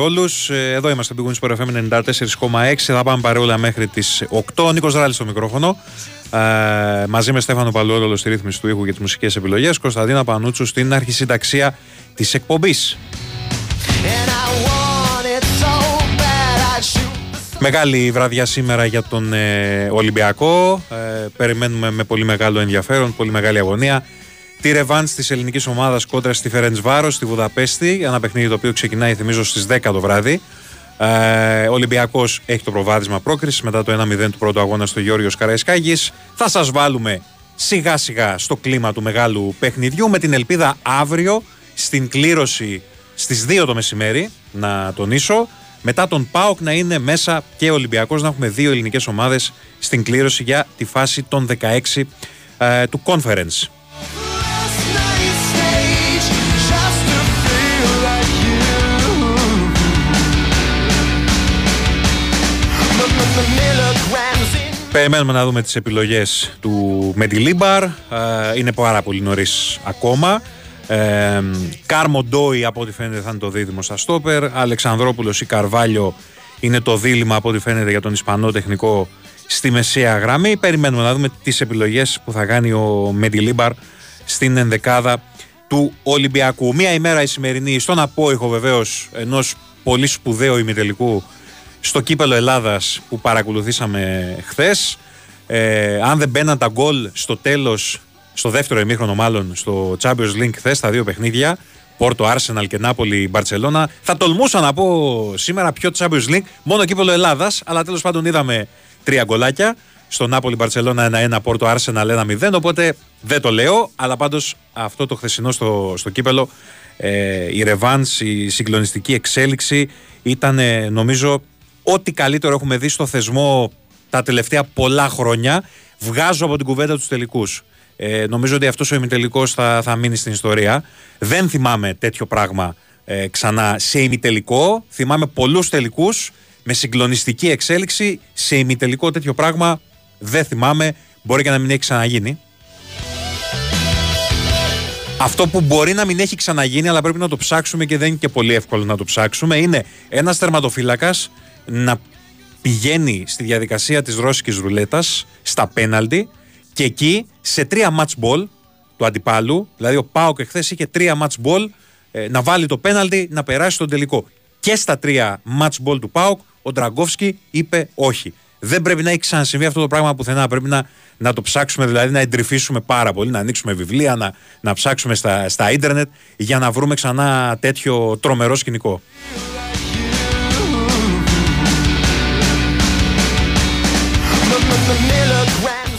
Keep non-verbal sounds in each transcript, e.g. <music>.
όλους. Ε, εδώ είμαστε στην Sport FM 94,6. Θα πάμε παρόλα μέχρι τις 8. Ο Νίκος Ράλης στο μικρόφωνο. Ε, μαζί με Στέφανο Παλαιόλολο στη ρύθμιση του ήχου και τις μουσικές επιλογές. Κωνσταντίνα Πανούτσου στην αρχισυνταξία της εκπομπής. Μεγάλη βραδιά σήμερα για τον ε, Ολυμπιακό. Ε, περιμένουμε με πολύ μεγάλο ενδιαφέρον, πολύ μεγάλη αγωνία. Τη ρεβάν της ελληνικής ομάδας κόντρα στη Φερέντ Βάρο στη Βουδαπέστη. Ένα παιχνίδι το οποίο ξεκινάει, θυμίζω, στις 10 το βράδυ. Ε, ο Ολυμπιακός έχει το προβάδισμα πρόκρισης μετά το 1-0 του πρώτου αγώνα στο Γιώργο Καραϊσκάκης. Θα σας βάλουμε σιγά σιγά στο κλίμα του μεγάλου παιχνιδιού με την ελπίδα αύριο στην κλήρωση στις 2 το μεσημέρι, να τονίσω. Μετά τον ΠΑΟΚ να είναι μέσα και ο Ολυμπιακός να έχουμε δύο ελληνικές ομάδες στην κλήρωση για τη φάση των 16 ε, του Conference. Περιμένουμε να δούμε τις επιλογές του Μεντιλίμπαρ. Ε, είναι πάρα πολύ νωρίς ακόμα. Ε, Κάρμο Ντόι από ό,τι φαίνεται θα είναι το δίδυμο στα στόπερ. Αλεξανδρόπουλος ή Καρβάλιο είναι το δίλημα από ό,τι φαίνεται για τον Ισπανό τεχνικό στη μεσαία γραμμή. Περιμένουμε να δούμε τις επιλογές που θα κάνει ο Μεντιλίμπαρ στην ενδεκάδα του Ολυμπιακού. Μία ημέρα η σημερινή στον απόϊχο βεβαίως ενός πολύ σπουδαίου ημιτελικού στο κύπελο Ελλάδας που παρακολουθήσαμε χθες. Ε, αν δεν μπαίναν τα γκολ στο τέλος, στο δεύτερο ημίχρονο μάλλον, στο Champions League χθες, τα δύο παιχνίδια, Πόρτο, Arsenal και Νάπολη, Μπαρσελόνα, θα τολμούσα να πω σήμερα πιο Champions League, μόνο κύπελο Ελλάδας, αλλά τέλος πάντων είδαμε τρία γκολάκια. Στο Νάπολη Μπαρσελόνα 1-1, Πόρτο Άρσεναλ 1-0. Οπότε δεν το λέω, αλλά πάντως αυτό το χθεσινό στο, στο κύπελο, ε, η ρεβάν, η συγκλονιστική εξέλιξη ήταν νομίζω ό,τι καλύτερο έχουμε δει στο θεσμό τα τελευταία πολλά χρόνια. Βγάζω από την κουβέντα τους τελικούς. Ε, νομίζω ότι αυτός ο ημιτελικός θα, θα μείνει στην ιστορία. Δεν θυμάμαι τέτοιο πράγμα ε, ξανά σε ημιτελικό. Θυμάμαι πολλούς τελικούς με συγκλονιστική εξέλιξη. Σε ημιτελικό τέτοιο πράγμα δεν θυμάμαι. Μπορεί και να μην έχει ξαναγίνει. Αυτό που μπορεί να μην έχει ξαναγίνει, αλλά πρέπει να το ψάξουμε και δεν είναι και πολύ εύκολο να το ψάξουμε, είναι ένας τερματοφύλακας να πηγαίνει στη διαδικασία της ρώσικης ρουλέτας στα πέναλτι και εκεί σε τρία match ball του αντιπάλου, δηλαδή ο Πάοκ εχθές είχε τρία match ball ε, να βάλει το πέναλτι να περάσει στον τελικό. Και στα τρία match ball του Πάοκ ο Ντραγκόφσκι είπε όχι. Δεν πρέπει να έχει ξανασυμβεί αυτό το πράγμα πουθενά. Πρέπει να, να το ψάξουμε, δηλαδή να εντρυφήσουμε πάρα πολύ, να ανοίξουμε βιβλία, να, να ψάξουμε στα, στα ίντερνετ για να βρούμε ξανά τέτοιο τρομερό σκηνικό.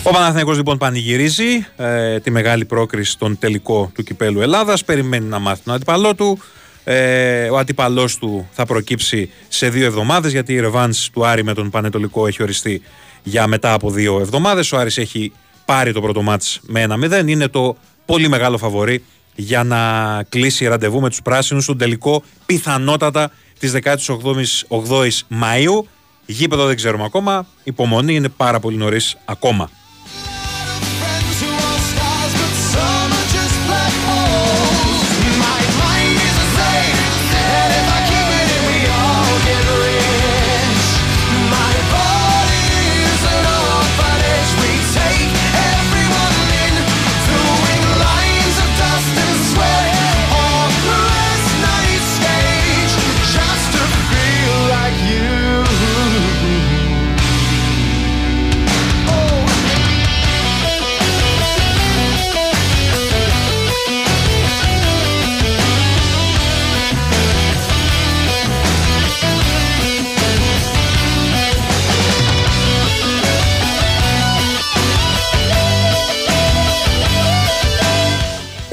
Ο Παναθηναϊκός λοιπόν πανηγυρίζει ε, τη μεγάλη πρόκριση στον τελικό του κυπέλου Ελλάδας. Περιμένει να μάθει τον αντιπαλό του. Ε, ο αντιπαλός του θα προκύψει σε δύο εβδομάδες γιατί η ρεβάνς του Άρη με τον Πανετολικό έχει οριστεί για μετά από δύο εβδομάδες. Ο Άρης έχει πάρει το πρώτο μάτς με ένα 0. Είναι το πολύ μεγάλο φαβορή για να κλείσει ραντεβού με τους πράσινους στον τελικό πιθανότατα της 18ης Μαΐου. Γήπεδο δεν ξέρουμε ακόμα. Υπομονή είναι πάρα πολύ νωρίς ακόμα.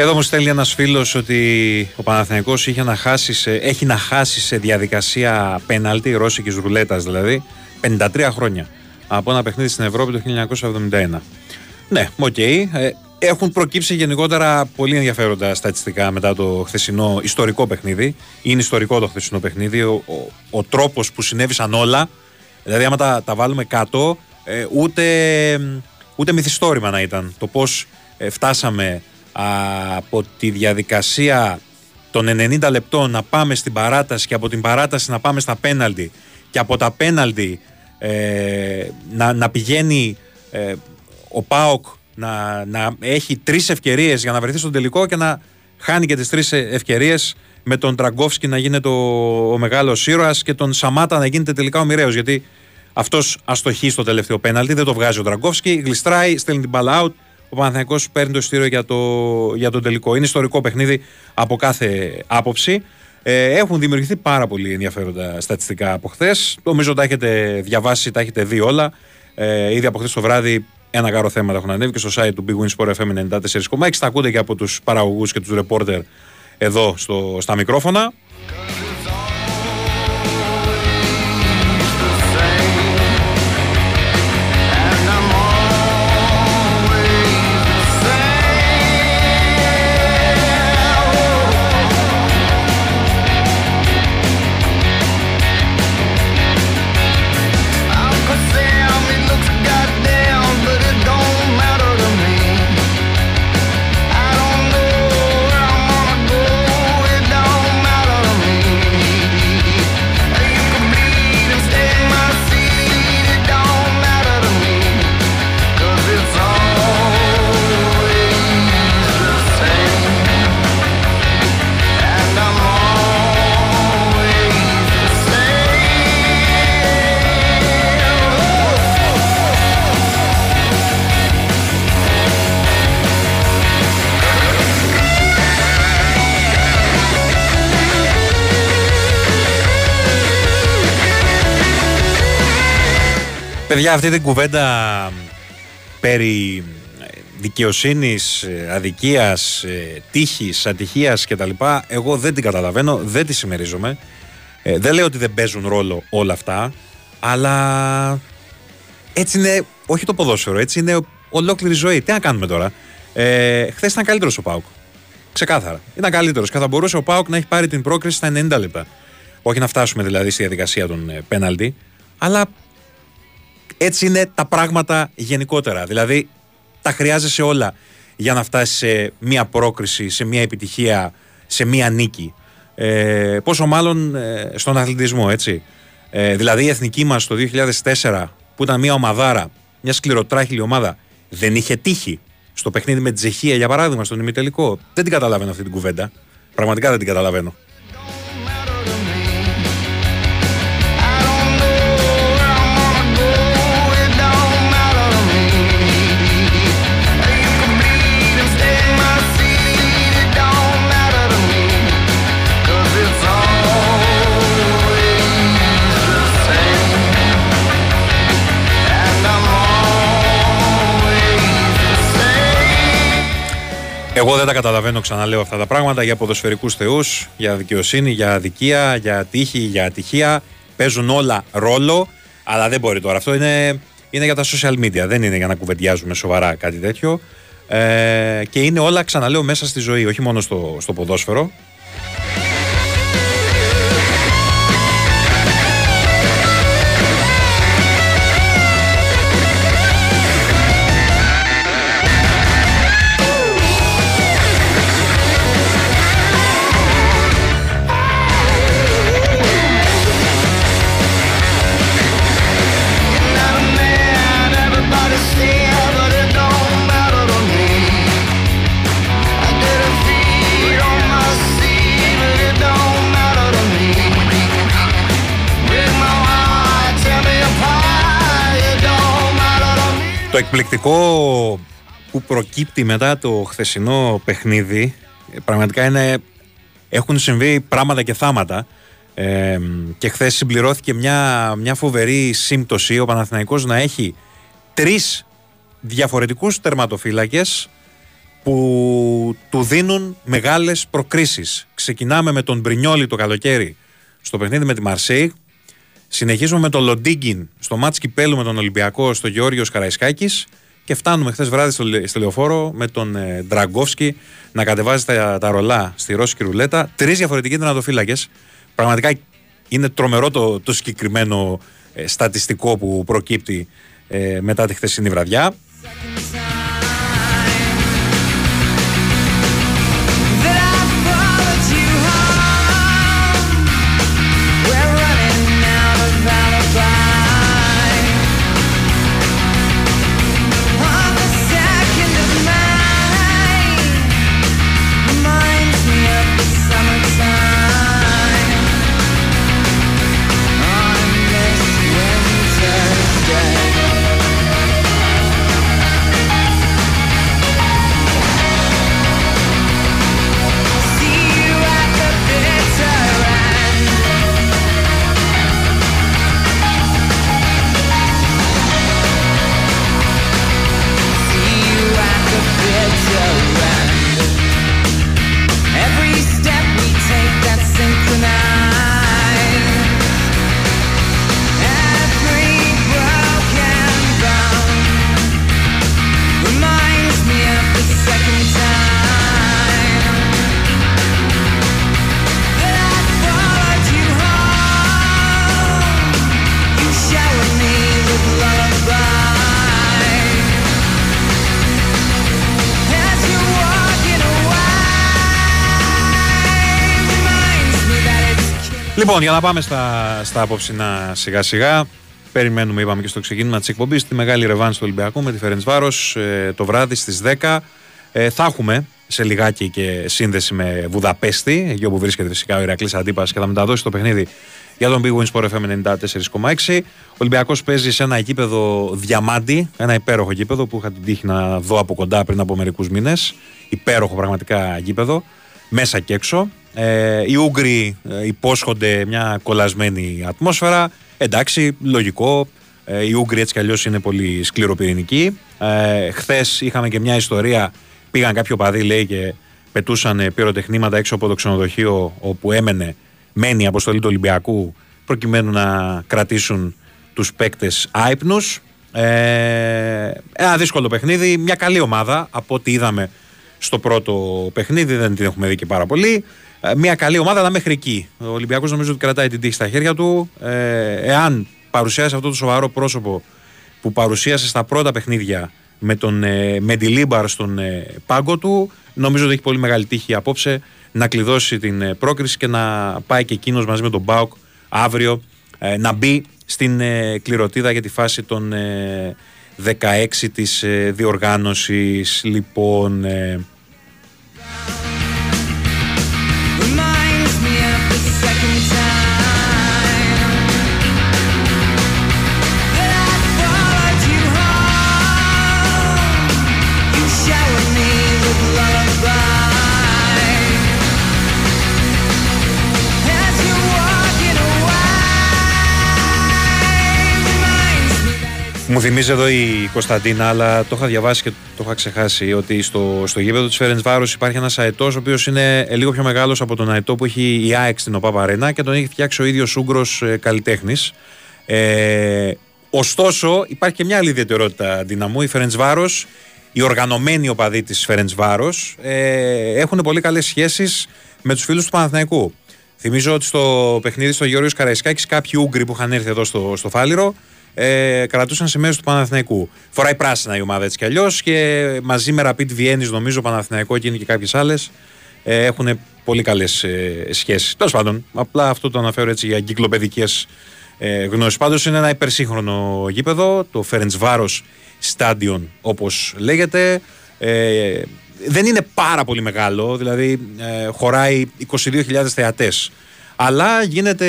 Εδώ μου στέλνει ένας φίλος ότι ο Παναθηναϊκός είχε να χάσει σε, έχει να χάσει σε διαδικασία πέναλτι, ρώσικης ρουλέτας δηλαδή, 53 χρόνια από ένα παιχνίδι στην Ευρώπη το 1971. Ναι, ok. Okay. Ε, έχουν προκύψει γενικότερα πολύ ενδιαφέροντα στατιστικά μετά το χθεσινό ιστορικό παιχνίδι. Είναι ιστορικό το χθεσινό παιχνίδι. Ο, ο, ο τρόπος που συνέβησαν όλα, δηλαδή άμα τα, τα βάλουμε κάτω, ε, ούτε, ούτε μυθιστόρημα να ήταν το πώς ε, φτάσαμε από τη διαδικασία των 90 λεπτών να πάμε στην παράταση και από την παράταση να πάμε στα πέναλτι και από τα πέναλτι ε, να, να πηγαίνει ε, ο Πάοκ να, να έχει τρεις ευκαιρίες για να βρεθεί στον τελικό και να χάνει και τις τρεις ευκαιρίες με τον Τραγκόφσκι να γίνεται ο, ο μεγάλος ήρωας και τον Σαμάτα να γίνεται τελικά ο μοιραίος. Γιατί αυτός αστοχεί στο τελευταίο πέναλτι, δεν το βγάζει ο Τραγκόφσκι, γλιστράει, στέλνει την μπάλα out. Ο Παναθηναϊκός παίρνει το ειστήριο για το, για το τελικό. Είναι ιστορικό παιχνίδι από κάθε άποψη. Ε, έχουν δημιουργηθεί πάρα πολύ ενδιαφέροντα στατιστικά από χθες. Νομίζω τα έχετε διαβάσει, τα έχετε δει όλα. Ε, ήδη από χθες το βράδυ ένα κάρο θέματα έχουν ανέβει και στο site του Big Win Sport FM 94,6. Τα ακούτε και από τους παραγωγούς και τους ρεπόρτερ εδώ στο, στα μικρόφωνα. Παιδιά, αυτή την κουβέντα περί δικαιοσύνης, αδικίας, τύχης, ατυχίας κτλ. Εγώ δεν την καταλαβαίνω, δεν τη συμμερίζομαι. Ε, δεν λέω ότι δεν παίζουν ρόλο όλα αυτά, αλλά έτσι είναι, όχι το ποδόσφαιρο, έτσι είναι ολόκληρη ζωή. Τι να κάνουμε τώρα; Ε, Χθες ήταν καλύτερος ο Πάουκ. Ξεκάθαρα. Ήταν καλύτερος και θα μπορούσε ο Πάουκ να έχει πάρει την πρόκριση στα 90 λεπτά. Όχι να φτάσουμε δηλαδή στη διαδικασία των ε, πέναλτι, αλλά έτσι είναι τα πράγματα γενικότερα. Δηλαδή, τα χρειάζεσαι όλα για να φτάσεις σε μία πρόκριση, σε μία επιτυχία, σε μία νίκη. Ε, πόσο μάλλον ε, στον αθλητισμό, έτσι. Ε, δηλαδή, η εθνική μας το 2004, που ήταν μία ομαδάρα, μια σκληροτράχηλη ομάδα, δεν είχε τύχει στο παιχνίδι με τη Τσεχία, για παράδειγμα, στον ημιτελικό. Δεν την καταλαβαίνω αυτή την κουβέντα. Πραγματικά δεν την καταλαβαίνω. Εγώ δεν τα καταλαβαίνω, ξαναλέω αυτά τα πράγματα για ποδοσφαιρικούς θεούς, για δικαιοσύνη, για αδικία, για τύχη, για ατυχία. Παίζουν όλα ρόλο, αλλά δεν μπορεί τώρα. Αυτό είναι, είναι για τα social media, δεν είναι για να κουβεντιάζουμε σοβαρά κάτι τέτοιο. Ε, και είναι όλα, ξαναλέω, μέσα στη ζωή, όχι μόνο στο, στο ποδόσφαιρο. Εκπληκτικό που προκύπτει μετά το χθεσινό παιχνίδι. Πραγματικά είναι έχουν συμβεί πράγματα και θάματα. Ε, και χθες συμπληρώθηκε μια, μια φοβερή σύμπτωση. Ο Παναθηναϊκός να έχει τρεις διαφορετικούς τερματοφύλακες που του δίνουν μεγάλες προκρίσεις. Ξεκινάμε με τον Μπρινιόλη το καλοκαίρι στο παιχνίδι με τη Μαρσέη Συνεχίζουμε με τον Λοντίγκιν στο μάτς κυπέλου με τον Ολυμπιακό στο Γεώργιος Καραϊσκάκης και φτάνουμε χθες βράδυ στο, στο λεωφόρο με τον ε, Ντραγκόφσκι να κατεβάζει τα, τα ρολά στη Ρώσικη ρουλέτα. Τρεις διαφορετικοί δυνατοφύλακε. Πραγματικά είναι τρομερό το, το συγκεκριμένο ε, στατιστικό που προκύπτει ε, μετά τη χθεσινή βραδιά. Λοιπόν, για να πάμε στα, στα απόψινα σιγά σιγά. Περιμένουμε, είπαμε και στο ξεκίνημα της εκπομπής, τη μεγάλη ρεβάνη του Ολυμπιακού με τη Φερεντ Βάρο ε, το βράδυ στις 10. Ε, θα έχουμε σε λιγάκι και σύνδεση με Βουδαπέστη, εκεί όπου βρίσκεται φυσικά ο Ηρακλής Αντίπας και θα μεταδώσει το παιχνίδι για τον Big Wins Sport FM 94,6. Ο Ολυμπιακός παίζει σε ένα γήπεδο διαμάντι, ένα υπέροχο γήπεδο που είχα την τύχη να δω από κοντά πριν από μερικούς μήνες. Υπέροχο πραγματικά γήπεδο, μέσα και έξω. Ε, οι Ούγγροι ε, υπόσχονται μια κολλασμένη ατμόσφαιρα. Εντάξει, λογικό. Ε, οι Ούγγροι έτσι κι αλλιώς είναι πολύ σκληροπυρηνικοί. Ε, Χθες είχαμε και μια ιστορία. Πήγαν κάποιο παδί, λέει, και πετούσαν πυροτεχνήματα έξω από το ξενοδοχείο όπου έμενε, μένει η αποστολή του Ολυμπιακού, προκειμένου να κρατήσουν τους παίκτες άϊπνους. Ε, ένα δύσκολο παιχνίδι. Μια καλή ομάδα από ό,τι είδαμε στο πρώτο παιχνίδι. Δεν την έχουμε δει και πάρα πολύ. Ε, μια καλή ομάδα, αλλά μέχρι εκεί. Ο Ολυμπιακός νομίζω ότι κρατάει την τύχη στα χέρια του. Ε, εάν παρουσιάσει αυτό το σοβαρό πρόσωπο που παρουσίασε στα πρώτα παιχνίδια με τον ε, Μεντιλίμπαρ στον ε, πάγκο του, νομίζω ότι έχει πολύ μεγάλη τύχη απόψε να κλειδώσει την ε, πρόκριση και να πάει και εκείνος μαζί με τον Μπάουκ αύριο ε, να μπει στην κληροτίδα για τη φάση των 16 της διοργάνωσης. Λοιπόν, Μου θυμίζει εδώ η Κωνσταντίνα, αλλά το είχα διαβάσει και το είχα ξεχάσει ότι στο, στο γήπεδο της Φέρεντ Βάρο υπάρχει ένας αετός, ο οποίος είναι λίγο πιο μεγάλος από τον αετό που έχει η ΑΕΚ στην ΟΠΑ Βαρένα και τον έχει φτιάξει ο ίδιος Ούγκρο ε, καλλιτέχνης. Ε, ωστόσο, υπάρχει και μια άλλη ιδιαιτερότητα δυναμού. Η Φέρεντ Βάρο, οι οργανωμένοι οπαδοί της Φέρεντ Βάρο, ε, έχουν πολύ καλές σχέσεις με τους φίλους του Παναθηναϊκού. Θυμίζω ότι στο παιχνίδι στο Γεώργιο Καραϊσκάκης κάποιοι Ούγγροι που είχαν έρθει εδώ στο, στο Φάληρο ε, κρατούσαν σε μέρος του Παναθηναϊκού. Φοράει πράσινα η ομάδα έτσι κι αλλιώς και μαζί με Rapid Βιέννη, νομίζω, Παναθηναϊκό και είναι και κάποιες άλλες, ε, έχουν πολύ καλές ε, σχέσεις. Τέλος πάντων, απλά αυτό το αναφέρω έτσι για εγκυκλοπαιδικές ε, γνώσεις. Πάντως είναι ένα υπερσύγχρονο γήπεδο, το Ferencvaros Stadion όπως λέγεται. Ε, δεν είναι πάρα πολύ μεγάλο, δηλαδή ε, χωράει 22.000 θεατές αλλά γίνεται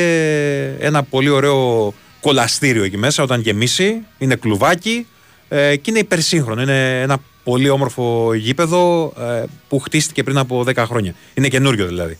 ένα πολύ ωραίο κολαστήριο εκεί μέσα όταν γεμίσει. Είναι κλουβάκι ε, και είναι υπερσύγχρονο. Είναι ένα πολύ όμορφο γήπεδο ε, που χτίστηκε πριν από 10 χρόνια. Είναι καινούριο δηλαδή.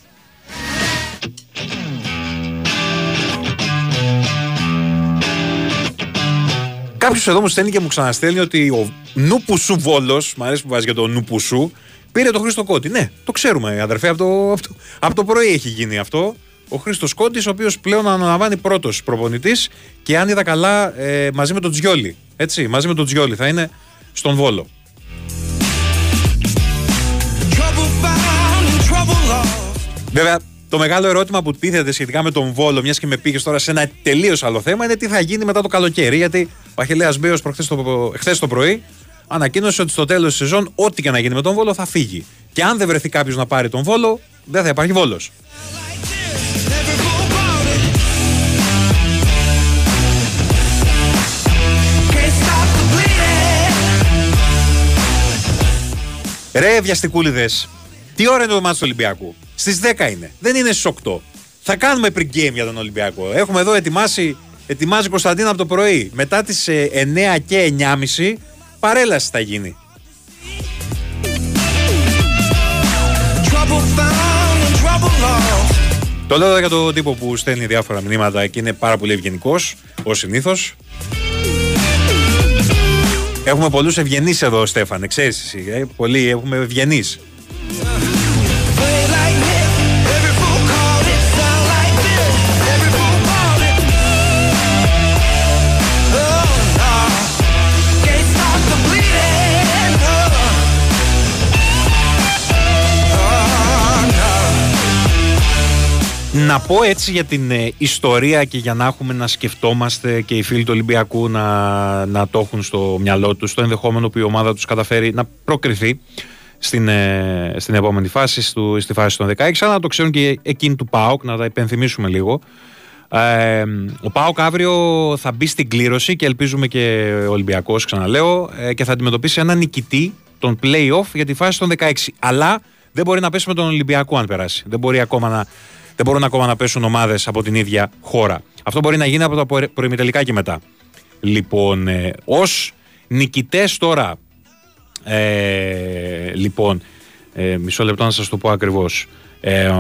Κάποιος εδώ μου στέλνει και μου ξαναστέλνει ότι ο Νουπουσού Βόλος, μου αρέσει που βάζει για το Νουπουσού, πήρε το Χρήστο Κώτη. Ναι, το ξέρουμε, αδερφέ, από το, από το, από το πρωί έχει γίνει αυτό ο Χρήστος Κόντι, ο οποίος πλέον αναλαμβάνει πρώτος προπονητής και αν είδα καλά ε, μαζί με τον Τζιόλι. Έτσι, μαζί με τον Τζιόλι θα είναι στον Βόλο. Βέβαια, το μεγάλο ερώτημα που τίθεται σχετικά με τον Βόλο, μιας και με πήγες τώρα σε ένα τελείως άλλο θέμα, είναι τι θα γίνει μετά το καλοκαίρι. Γιατί ο Αχηλέα Μπέος χθες το πρωί ανακοίνωσε ότι στο τέλος της σεζόν, ό,τι και να γίνει με τον Βόλο θα φύγει. Και αν δεν βρεθεί κάποιος να πάρει τον Βόλο, δεν θα υπάρχει Βόλος. Ρε βιαστικούλιδες, τι ώρα είναι το μάτι του Ολυμπιακού; Στις 10 είναι. Δεν είναι στις 8. Θα κάνουμε pre-game για τον Ολυμπιακό. Έχουμε εδώ ετοιμάσει, ετοιμάζει Κωνσταντίνα από το πρωί. Μετά τις 9 ε, και 9.30 παρέλαση θα γίνει. Το λέω για τον τύπο που στέλνει διάφορα μηνύματα και είναι πάρα πολύ ευγενικός, ως συνήθως. Έχουμε πολλούς ευγενείς εδώ, Στέφανε, ξέρεις εσύ. Ε; Πολλοί έχουμε ευγενείς. Να πω έτσι για την ε, ιστορία και για να έχουμε να σκεφτόμαστε και οι φίλοι του Ολυμπιακού να, να το έχουν στο μυαλό τους το ενδεχόμενο που η ομάδα τους καταφέρει να προκριθεί στην, ε, στην επόμενη φάση, στο, στη φάση των 16, αλλά να το ξέρουν και εκείνοι του ΠΑΟΚ, να τα υπενθυμίσουμε λίγο. Ε, ο ΠΑΟΚ αύριο θα μπει στην κλήρωση και ελπίζουμε και ο Ολυμπιακός, ξαναλέω, ε, και θα αντιμετωπίσει έναν νικητή των play-off για τη φάση των 16. Αλλά δεν μπορεί να πέσει με τον Ολυμπιακό αν περάσει. Δεν, μπορεί ακόμα να, δεν μπορούν ακόμα να πέσουν ομάδες από την ίδια χώρα. Αυτό μπορεί να γίνει από τα προημιτελικά και μετά. Λοιπόν, ε, ως νικητές τώρα. Ε, λοιπόν, ε, μισό λεπτό να σας το πω ακριβώς. Ε,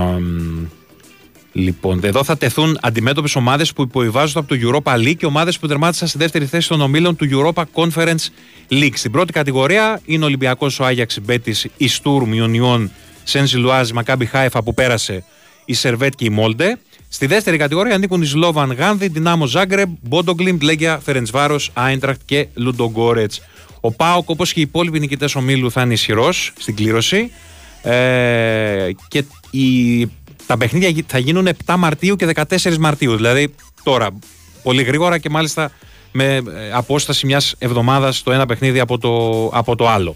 Λοιπόν, εδώ θα τεθούν αντιμέτωπες ομάδες που υποβιβάζονται από το Europa League και ομάδες που τερμάτισαν στη δεύτερη θέση των ομίλων του Europa Conference League. Στην πρώτη κατηγορία είναι ο Ολυμπιακός, ο Άγιαξ, Μπέτης, η Στουρμ, η Ουνιόν Σεν Ζιλουάζ, Μακάμπι Χάιφα που πέρασε, η Σερβέτ και η Μόλντε. Στη δεύτερη κατηγορία ανήκουν η Σλόβαν, Γάνδη, Δυνάμο Ζάγκρεμπ, Μπόντο Γκλιμτ, Λέγκια, Φερεντσβάρος, Άιντραχτ και Λουντογκόρετς. Ο ΠΑΟΚ, όπως και οι υπόλοιποι νικητές ομίλου, θα είναι ισχυρός στην κλήρωση. Ε, και η τα παιχνίδια θα γίνουν 7 Μαρτίου και 14 Μαρτίου. Δηλαδή τώρα, πολύ γρήγορα και μάλιστα με ε, απόσταση μιας εβδομάδας το ένα παιχνίδι από το, από το άλλο.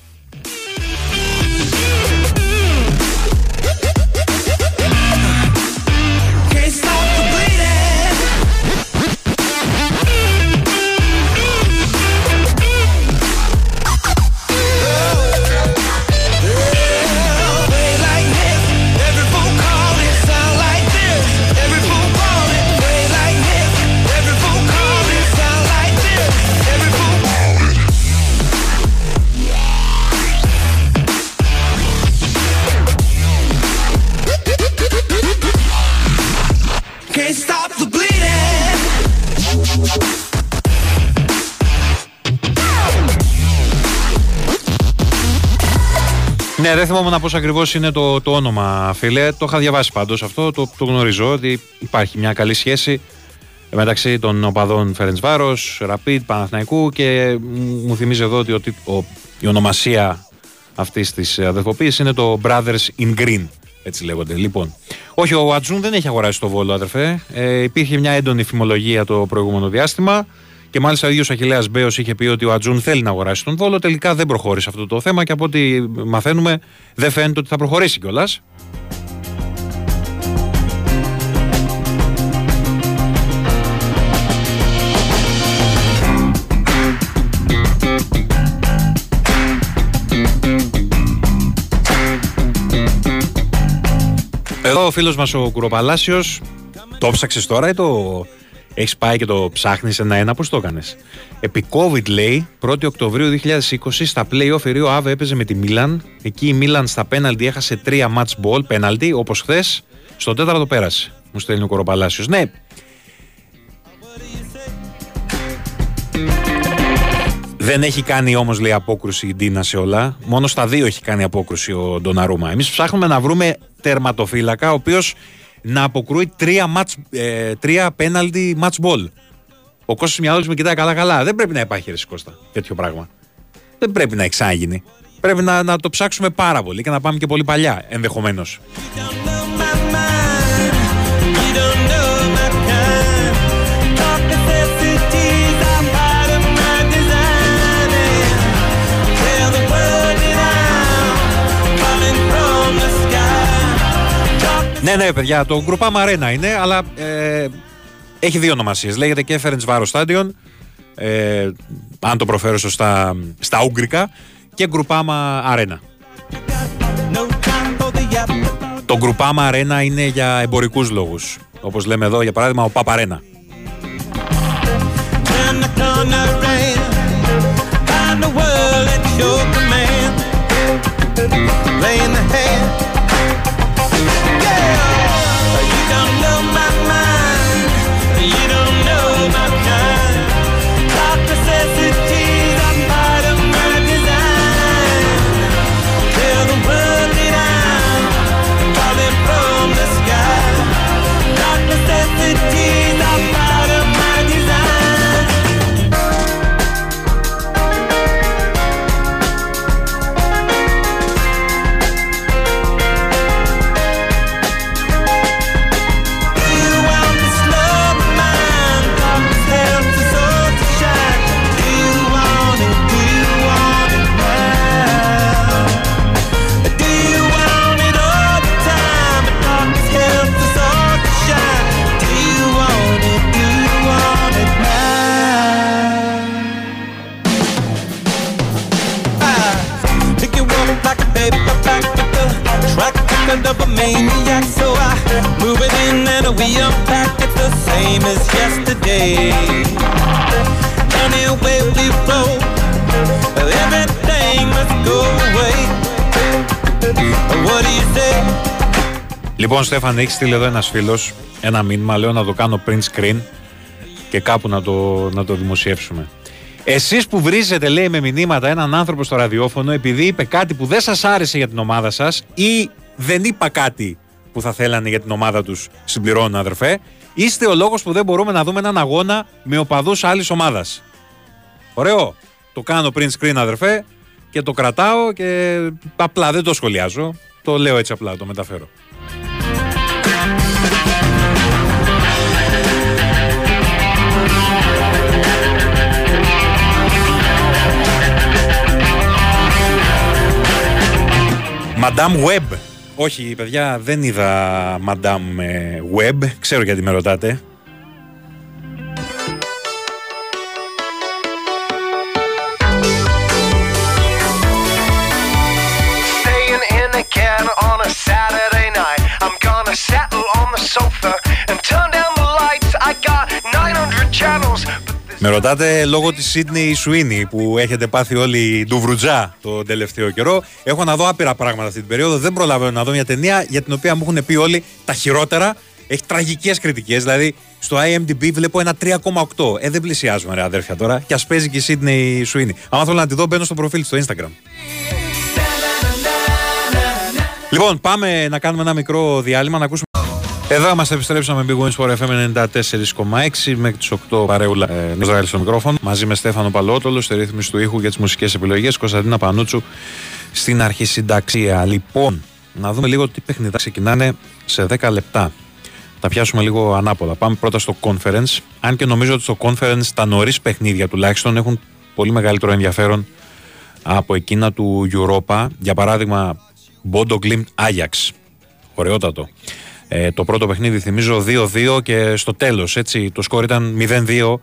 Ακριβώς είναι το, το όνομα, φίλε; Το είχα διαβάσει πάντως αυτό, το, το γνωρίζω ότι υπάρχει μια καλή σχέση μεταξύ των οπαδών Φερεντσβάρο, Ραπίτ, Παναθηναϊκού και μου θυμίζει εδώ ότι ο, η ονομασία αυτής της αδερφοποίησης είναι το Brothers in Green. Έτσι λέγονται. Λοιπόν, όχι, ο Ατζούν δεν έχει αγοράσει το βόλο, αδερφέ. Ε, υπήρχε μια έντονη φημολογία το προηγούμενο διάστημα. Και μάλιστα ο ίδιος Αχηλέα Μπέος είχε πει ότι ο Ατζούν θέλει να αγοράσει τον Βόλο. Τελικά δεν προχώρησε αυτό το θέμα και από ό,τι μαθαίνουμε δεν φαίνεται ότι θα προχωρήσει κιόλας. Εδώ ο φίλος μας ο Κουροπαλάσιος το ψάξες τώρα ή το έχεις πάει και το ψάχνεις ένα-ένα, πώς το έκανες; Επί COVID λέει, 1η Οκτωβρίου 2020 στα playoff η Ρίο Άβε έπαιζε με τη Μίλαν. Εκεί η Μίλαν στα πέναλτι έχασε τρία match ball πέναλτι, όπως χθες. Στο τέταρτο πέρασε. Μου στέλνει ο Κοροπαλάσιος. Ναι. Δεν έχει κάνει όμως λέει απόκρουση η Ντίνα σε όλα. Μόνο στα δύο έχει κάνει απόκρουση ο Ντοναρούμα. Εμείς ψάχνουμε να βρούμε τερματοφύλακα ο οποίος να αποκρούει τρία, match, ε, τρία penalty match ball. Ο Κώστας Μιαλόλης με κοιτάει καλά-καλά. Δεν πρέπει να υπάρχει ρε Κώστα τέτοιο πράγμα. Δεν πρέπει να εξάγινει. Πρέπει να, να το ψάξουμε πάρα πολύ και να πάμε και πολύ παλιά ενδεχομένως. Ναι, ναι, παιδιά, το Γκρουπάμα Αρένα είναι, αλλά ε, έχει δύο ονομασίες. Λέγεται και Ferenc Varo Stadion, ε, αν το προφέρω σωστά στα Ούγγρικα, και Γκρουπάμα αρένα. Το Γκρουπάμα αρένα είναι για εμπορικούς λόγους. Όπως λέμε εδώ, για παράδειγμα, ο Παπαρένα. Be unpacked, it's the same as yesterday. Anyway, we flow, everything must go away. What do you say? Λοιπόν, Στέφαν, έχεις στείλει εδώ ένας φίλος ένα μήνυμα. Λέω να το κάνω print screen και κάπου να το, να το δημοσιεύσουμε. Εσείς που βρίζετε, λέει, με μηνύματα έναν άνθρωπο στο ραδιόφωνο επειδή είπε κάτι που δεν σας άρεσε για την ομάδα σας ή δεν είπα κάτι που θα θέλανε για την ομάδα τους, συμπληρώνουν αδερφέ, είστε ο λόγος που δεν μπορούμε να δούμε έναν αγώνα με οπαδούς άλλης ομάδας. Ωραίο. Το κάνω print screen, αδερφέ, και το κρατάω και απλά δεν το σχολιάζω. Το λέω έτσι απλά, το μεταφέρω. Madame Web. Όχι, παιδιά, δεν είδα Madame ε, Web. Ξέρω γιατί με ρωτάτε. Με ρωτάτε λόγω της Σίδνη Σουίνι που έχετε πάθει όλοι ντουβρουτζά το τελευταίο καιρό. Έχω να δω άπειρα πράγματα αυτή την περίοδο. Δεν προλαβαίνω να δω μια ταινία για την οποία μου έχουν πει όλοι τα χειρότερα. Έχει τραγικές κριτικές. Δηλαδή στο IMDb βλέπω ένα 3,8. Ε, δεν πλησιάζουμε, ρε αδέρφια τώρα. Και ας παίζει και η Σίδνη Σουίνι. Αν θέλω να τη δω, μπαίνω στο προφίλ στο Instagram. Λοιπόν, πάμε να κάνουμε ένα μικρό διάλειμμα να ακούσουμε. Εδώ είμαστε, επιστρέψαμε με Big Wings for FM 94,6 μέχρι τις 8 παρέουλα ε, Ισραήλ στο μικρόφωνο. Μαζί με Στέφανο Παλότολο στη ρύθμιση του ήχου για τις μουσικές επιλογές. Κωνσταντίνα Πανούτσου στην αρχή συνταξία. Λοιπόν, να δούμε λίγο τι παιχνιδά ξεκινάνε σε 10 λεπτά. Θα πιάσουμε λίγο ανάποδα. Πάμε πρώτα στο conference. Αν και νομίζω ότι στο conference τα νωρίς παιχνίδια τουλάχιστον έχουν πολύ μεγαλύτερο ενδιαφέρον από εκείνα του Europa. Για παράδειγμα, Bodo Glimt Ajax. Ωραιότατο. Ε, το πρώτο παιχνίδι θυμίζω 2-2 και στο τέλος το σκορ ήταν 0-2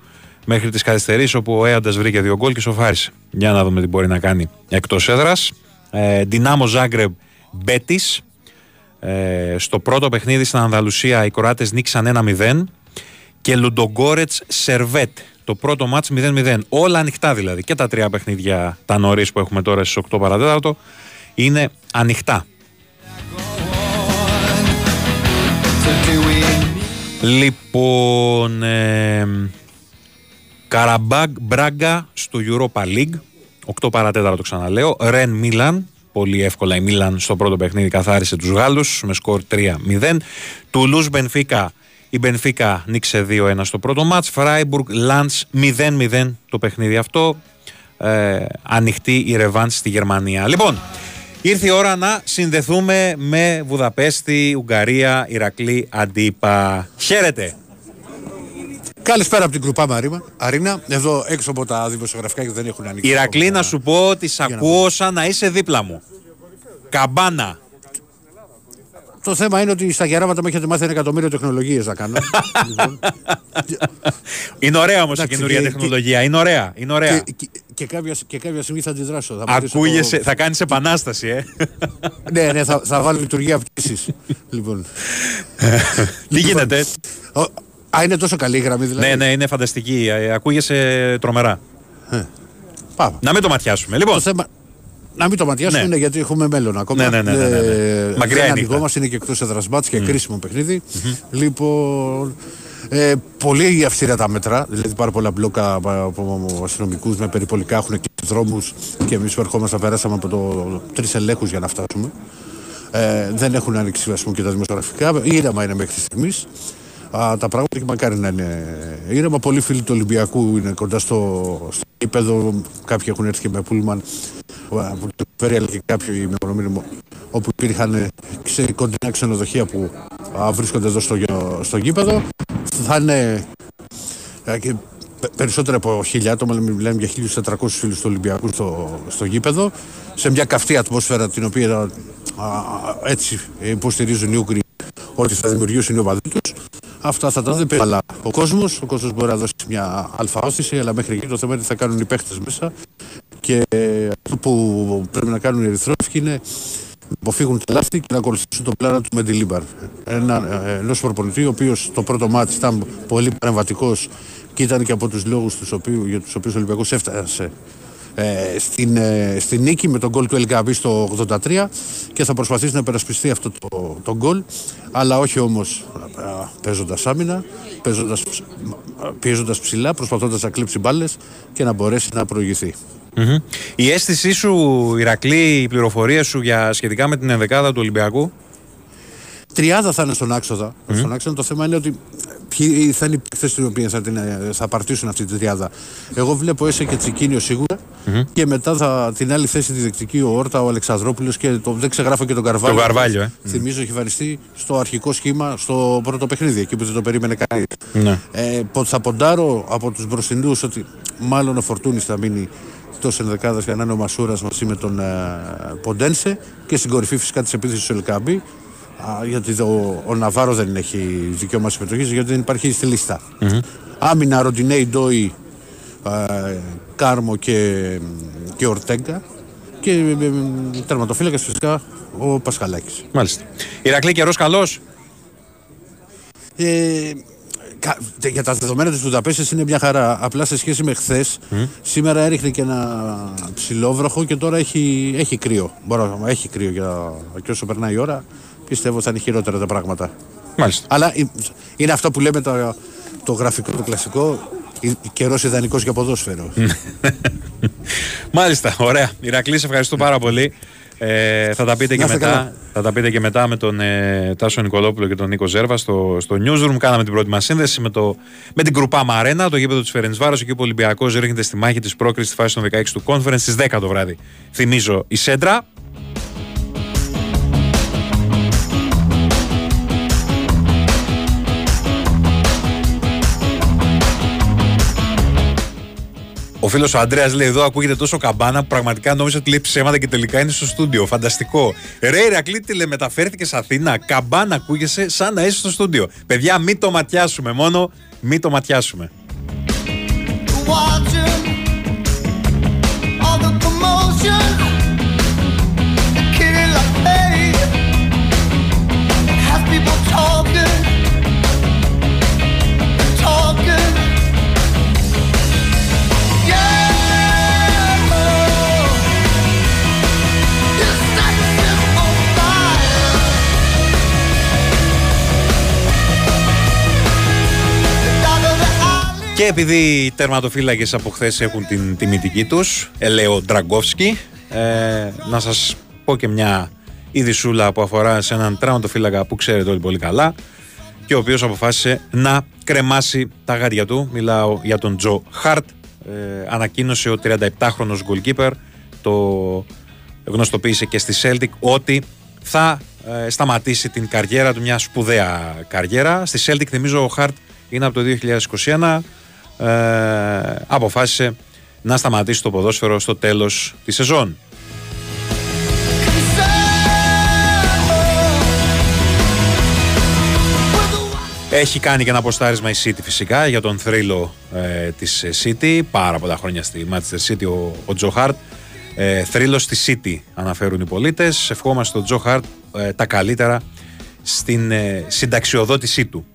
μέχρι τις καθυστερήσεις όπου ο Έαντας βρήκε δύο γκολ και σοφάρισε. Για να δούμε τι μπορεί να κάνει εκτός έδρας. Ε, Δυνάμο Ζάγκρεμ Μπέτης. Ε, στο πρώτο παιχνίδι στην Ανδαλουσία οι Κοράτε νίκησαν 1-0 και Λουντογκόρετς Σερβέτ. Το πρώτο μάτς 0-0. Όλα ανοιχτά δηλαδή. Και τα τρία παιχνίδια τα νωρίς που έχουμε τώρα στις 8 παρατέταρτο είναι ανοιχτά. Λοιπόν, ε, Καραμπάγκ Μπράγκα στο Europa League. 8 παρατέταρτο το ξαναλέω. Ρεν Μίλαν. Πολύ εύκολα η Μίλαν στο πρώτο παιχνίδι καθάρισε τους Γάλλους με σκορ 3-0. Τουλούς Μπενφίκα. Η Μπενφίκα νίξε 2-1 στο πρώτο μάτς. Φράιμπουργκ Λάντς 0-0 το παιχνίδι αυτό. Ε, ανοιχτή η Ρεβάντ στη Γερμανία. Λοιπόν, Ήρθε η ώρα να συνδεθούμε με Βουδαπέστη, Ουγγαρία, Ηρακλή, Αντίπα. Χαίρετε. Καλησπέρα από την Κρουπά Μαρίμα. Αρίνα, εδώ έξω από τα δημοσιογραφικά και δεν έχουν ανοίξει. Ηρακλή, να σου πω ότι σ' ακούω σαν να είσαι δίπλα μου. Καμπάνα. Το θέμα είναι ότι στα γεράματα μου έχετε μάθει ένα εκατομμύριο τεχνολογίες να κάνω. <laughs> Λοιπόν. είναι ωραία όμως η καινούργια τεχνολογία. Είναι ωραία. Είναι ωραία. Και, και, κάποια, και κάποια στιγμή θα αντιδράσω. Θα Ακούγεσαι, το... θα κάνεις επανάσταση, ε. ναι, ναι, θα, θα βάλω λειτουργία πτήση. λοιπόν. Τι γίνεται; Α, είναι τόσο καλή η γραμμή δηλαδή. Ναι, ναι, είναι φανταστική. Ε, ακούγεσαι τρομερά. Ε, να μην το ματιάσουμε. Λοιπόν. Το θέμα, να μην το ματιάσουμε ναι. γιατί έχουμε μέλλον ακόμα. Ναι, ναι, ναι, ναι, ναι. Ε, Μακριά είναι. είναι και εκτός έδρας και mm. κρίσιμο παιχνίδι. Mm-hmm. Λοιπόν. Ε, πολύ αυστηρά τα μέτρα, δηλαδή πάρα πολλά μπλόκα από αστυνομικούς με περιπολικά έχουν και δρόμους και εμείς που ερχόμαστε περάσαμε από το τρεις ελέγχους για να φτάσουμε. Ε, δεν έχουν ανοίξει πούμε, και τα δημοσιογραφικά. Ήρεμα είναι μέχρι στιγμής. Τα πράγματα και μακάρι να είναι ήρεμα. Πολλοί φίλοι του Ολυμπιακού είναι κοντά στο, στο γήπεδο. Κάποιοι έχουν έρθει και με πούλμαν από το Φέρει αλλά και κάποιοι με όπου υπήρχαν ξε, κοντινά ξενοδοχεία που α, βρίσκονται εδώ στο, στο γήπεδο. Θα είναι α, και περισσότερο από χίλια άτομα, μιλάμε για 1.400 φίλους του Ολυμπιακού στο, στο γήπεδο, σε μια καυτή ατμόσφαιρα την οποία α, έτσι υποστηρίζουν οι Ούγγροι ότι θα δημιουργήσουν οι οπαδοί του. Αυτά θα τα δει αλλά ο κόσμος. Ο κόσμος μπορεί να δώσει μια άλφα ώθηση, αλλά μέχρι εκεί το θέμα είναι τι θα κάνουν οι παίχτες μέσα και αυτό που πρέπει να κάνουν οι ερυθρόλευκοι είναι αποφύγουν τα λάθη και να ακολουθήσουν το πλάνο του Μεντιλίμπαρ. Ένα, ενός προπονητή, ο οποίος το πρώτο ματς ήταν πολύ παρεμβατικός και ήταν και από τους λόγους για τους οποίους ο Ολυμπιακός έφτασε ε, στην, ε, στην νίκη με τον γκολ του Ελγκαμπή στο 83 και θα προσπαθήσει να υπερασπιστεί αυτό το, το γκολ αλλά όχι όμως παίζοντας άμυνα παίζοντας, πιέζοντας ψηλά προσπαθώντας να κλείψει μπάλες και να μπορέσει να προηγηθεί. Η αίσθησή σου, Ηρακλή, οι πληροφορίε σου για σχετικά με την ενδεκάδα του Ολυμπιακού; Τριάδα θα είναι στον άξοδα. Mm. Στον άξοδα το θέμα είναι ότι ποιοι θα είναι οι παίκτε οι οποίοι θα, την, θα παρτίσουν αυτή τη τριάδα. Εγώ βλέπω Έσε και Τσικίνιο σίγουρα mm-hmm. και μετά θα, την άλλη θέση τη δεκτική ο Όρτα, ο Αλεξανδρόπουλος και το, δεν ξεγράφω και τον Καρβάλιο. Το Καρβάλιο, ε. Θυμίζω έχει βαριστεί στο αρχικό σχήμα στο πρώτο παιχνίδι, εκεί που δεν το περίμενε κανείς. Ναι. Ε, θα ποντάρω από τους μπροστινού ότι μάλλον ο Φορτούνης θα μείνει εκτός ενδεκάδας για να είναι ο Μασούρας μαζί με τον ε, Ποντένσε και στην κορυφή φυσικά της επίθεσης του Ελκάμπη γιατί ο, ο Ναβάρος δεν έχει δικαίωμα συμμετοχής, γιατί δεν υπάρχει στη λίστα. Mm-hmm. Άμυνα, Ροντινέι, Ντόι, Κάρμο και, και Ορτέγκα. Και ε, ε, τερματοφύλακα φυσικά ο Πασχαλάκης. Μάλιστα. Ηρακλή καιρός καλός. Ε, για τα δεδομένα της Βουδαπέστης είναι μια χαρά. Απλά σε σχέση με χθες, mm. σήμερα έριχνε και ένα ψηλόβροχο και τώρα έχει, έχει κρύο. Μπορώ, έχει κρύο για, και όσο περνάει η ώρα πιστεύω θα είναι χειρότερα τα πράγματα. Μάλιστα. Αλλά είναι αυτό που λέμε το, το γραφικό, το κλασικό, καιρός ιδανικός για ποδόσφαιρο. Μάλιστα, ωραία. Ηρακλής, σε ευχαριστώ πάρα πολύ. Ε, θα, τα πείτε και μετά, θα τα πείτε και μετά με τον ε, Τάσο Νικολόπουλο και τον Νίκο Ζέρβα στο, στο Newsroom. Κάναμε την πρώτη μας σύνδεση με, το, με την Κρουπά Μαρένα, το γήπεδο της Φερενσβάρο. Εκεί που ο Ολυμπιακός ρίχνεται στη μάχη της πρόκρισης στη φάση των 16 του Conference στις 10 το βράδυ. Θυμίζω η Σέντρα. Φίλος ο Αντρέας λέει: Εδώ ακούγεται τόσο καμπάνα που πραγματικά νόμιζα ότι λέει ψέματα και τελικά είναι στο στούντιο. Φανταστικό. Ρε, Ηρακλή, τηλεμεταφέρθηκε σε Αθήνα. Καμπάνα ακούγεσαι σαν να είσαι στο στούντιο. Παιδιά, μην το ματιάσουμε μόνο. Μην το ματιάσουμε. Και επειδή οι τερματοφύλακες από χθες έχουν την τιμητική τους, Ελέο Ντραγκόφσκι, ε, να σας πω και μια ειδισούλα που αφορά σε έναν τερματοφύλακα που ξέρετε όλοι πολύ καλά και ο οποίος αποφάσισε να κρεμάσει τα γάντια του. Μιλάω για τον Τζο Χαρτ. Ε, ανακοίνωσε ο 37χρονο goalkeeper, το γνωστοποίησε και στη Celtic, ότι θα ε, σταματήσει την καριέρα του, μια σπουδαία καριέρα. Στη Celtic, θυμίζω, ο Χαρτ είναι από το 2021 ε, αποφάσισε να σταματήσει το ποδόσφαιρο στο τέλος της σεζόν. Έχει κάνει και ένα αποστάρισμα η City φυσικά για τον θρύλο ε, της City. Πάρα πολλά χρόνια στη Manchester City ο, ο Τζο Χάρτ. Ε, θρύλος στη City αναφέρουν οι πολίτες. Ευχόμαστε τον Τζο Χάρτ ε, τα καλύτερα στην ε, συνταξιοδότησή του.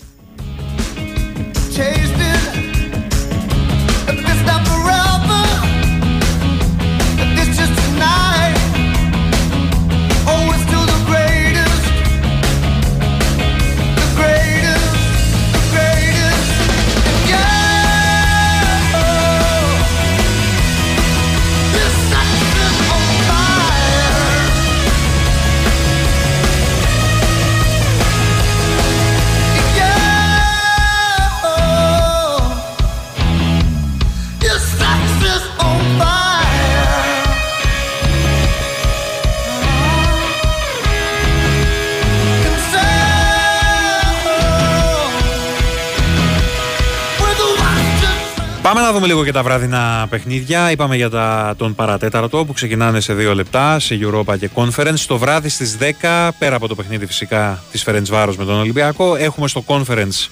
Δούμε λίγο και τα βράδυνα παιχνίδια. Είπαμε για τα, τον παρατέταρτο που ξεκινάνε σε δύο λεπτά σε Europa και Conference. Το βράδυ στις 10, πέρα από το παιχνίδι φυσικά της Φερεντσβάρος με τον Ολυμπιακό, έχουμε στο Conference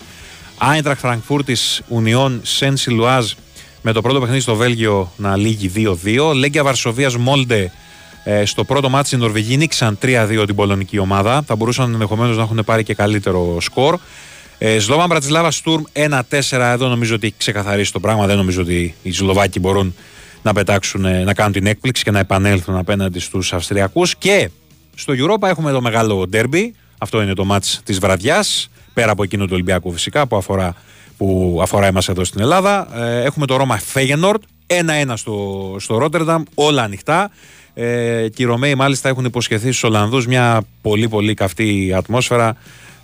Άιντραχ Φραγκφούρτης Ουνιών Σεν Σιλουάζ με το πρώτο παιχνίδι στο Βέλγιο να λύγει 2-2. Λέγκια Βαρσοβίας Μόλντε Ε, στο πρώτο μάτι οι Νορβηγοί νίξαν 3-2 την πολωνική ομάδα. Θα μπορούσαν ενδεχομένως να έχουν πάρει και καλύτερο σκορ. Ε, Σλόβαν Μπρατισλάβα Στουρμ 1-4. Εδώ νομίζω ότι έχει ξεκαθαρίσει το πράγμα. Δεν νομίζω ότι οι Σλοβάκοι μπορούν να πετάξουν, να κάνουν την έκπληξη και να επανέλθουν απέναντι στους Αυστριακούς. Και στο Europa έχουμε το μεγάλο ντέρμπι. Αυτό είναι το μάτς της βραδιάς. Πέρα από εκείνο του Ολυμπιακού φυσικά που αφορά, που αφορά εμάς εδώ στην Ελλάδα. Ε, έχουμε το Ρώμα Φέγενορτ. 1-1 στο, στο Ρότερνταμ. Όλα ανοιχτά. Ε, και οι Ρωμαίοι μάλιστα έχουν υποσχεθεί στους Ολλανδούς μια πολύ πολύ καυτή ατμόσφαιρα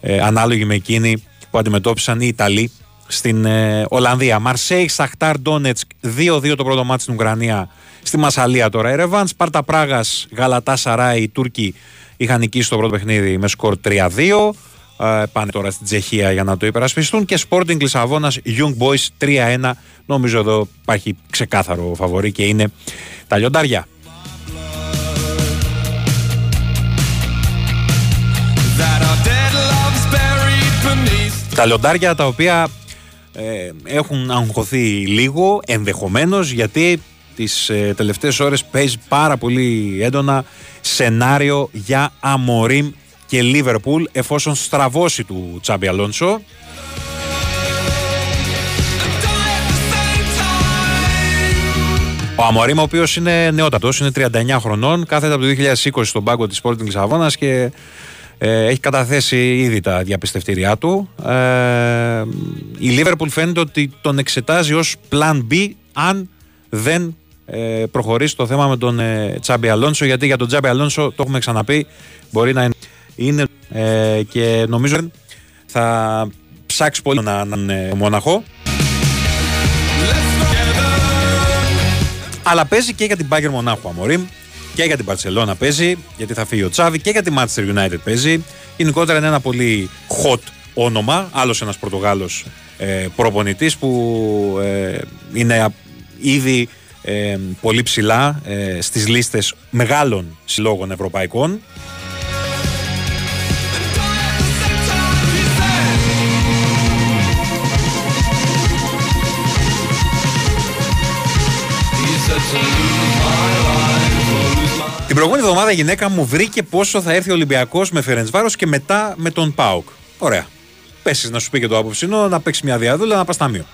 ε, ανάλογη με εκείνη που αντιμετώπισαν οι Ιταλοί στην ε, Ολλανδία. Μαρσέη, Σαχτάρ, Ντόνετσκ 2-2 το πρώτο μάτι στην Ουκρανία. Στη Μασαλία τώρα. Ερεβάνς, Σπάρτα Πράγας, Γαλατά Σαράι, οι Τούρκοι είχαν νικήσει το πρώτο παιχνίδι με σκορ 3-2. Ε, πάνε τώρα στην Τσεχία για να το υπερασπιστούν. Και Sporting Λισαβόνας, Young Boys 3-1. Νομίζω εδώ υπάρχει ξεκάθαρο φαβορή και είναι τα λιοντάρια. Τα λιοντάρια τα οποία ε, έχουν αγχωθεί λίγο ενδεχομένως γιατί τις ε, τελευταίες ώρες παίζει πάρα πολύ έντονα σενάριο για Αμορίμ και Λίβερπουλ εφόσον στραβώσει του Τσάμπι Αλόνσο. Ο Αμορίμ, ο οποίος είναι νεότατος, είναι 39 χρονών, κάθεται από το 2020 στον πάγκο της Sporting Λισαβόνας και ε, έχει καταθέσει ήδη τα διαπιστευτήριά του. Ε, η Λίβερπουλ φαίνεται ότι τον εξετάζει ως plan B αν δεν ε, προχωρήσει το θέμα με τον ε, Τσάμπι Αλόνσο γιατί για τον Τσάμπι Αλόνσο το έχουμε ξαναπεί μπορεί να είναι ε, και νομίζω θα ψάξει πολύ να είναι μόναχο αλλά παίζει και για την Bayern Μονάχου Αμορίμ και για την Παρσελώνα παίζει, γιατί θα φύγει ο Τσάβη και για τη Manchester United παίζει. Γενικότερα είναι ένα πολύ hot όνομα. Άλλος ένας Πορτογάλος ε, προπονητής που ε, είναι ήδη ε, πολύ ψηλά ε, στις λίστες μεγάλων συλλόγων ευρωπαϊκών. Την προηγούμενη εβδομάδα η γυναίκα μου βρήκε πόσο θα έρθει ο Ολυμπιακός με Φερεντσβάρο και μετά με τον Πάοκ. Ωραία. Πέσεις να σου πει και το απόψινό, να παίξει μια διαδούλα, να πας ταμείο.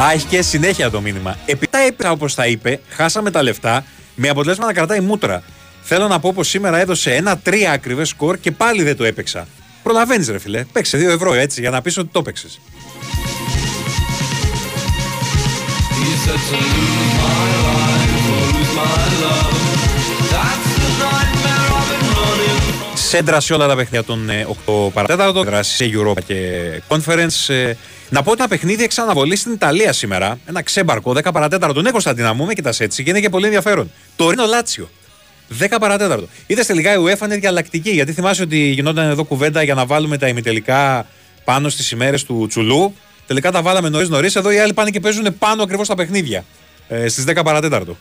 Α, έχει και συνέχεια το μήνυμα. Επειδή τα έπαιξα όπως τα είπε, χάσαμε τα λεφτά με αποτέλεσμα να κρατάει μούτρα. Θέλω να πω πως σήμερα έδωσε ένα τρία ακριβές σκορ και πάλι δεν το έπαιξα. Προλαβαίνεις, ρε φιλέ. Παίξε 2 ευρώ έτσι για να πεις ότι το έπαιξες. Σέντρα σε όλα τα παιχνίδια των 8 ε, παρατέταρτων. Δράση σε Europa και Conference. Ε, να πω ότι ένα παιχνίδι εξαναβολή στην Ιταλία σήμερα. Ένα ξέμπαρκο 10 παρατέταρτο. Ναι, Κωνσταντίνα μου, με κοιτάς έτσι και είναι και πολύ ενδιαφέρον. Το Ρήνο Λάτσιο. 10 παρατέταρτο. Είδε τελικά η UEFA είναι διαλλακτική γιατί θυμάσαι ότι γινόταν εδώ κουβέντα για να βάλουμε τα ημιτελικά πάνω στις ημέρες του Τσουλού. Τελικά τα βάλαμε νωρίς νωρίς. Εδώ οι άλλοι πάνε και παίζουν πάνω ακριβώς τα παιχνίδια. Ε, Στις 10 παρατέταρτο.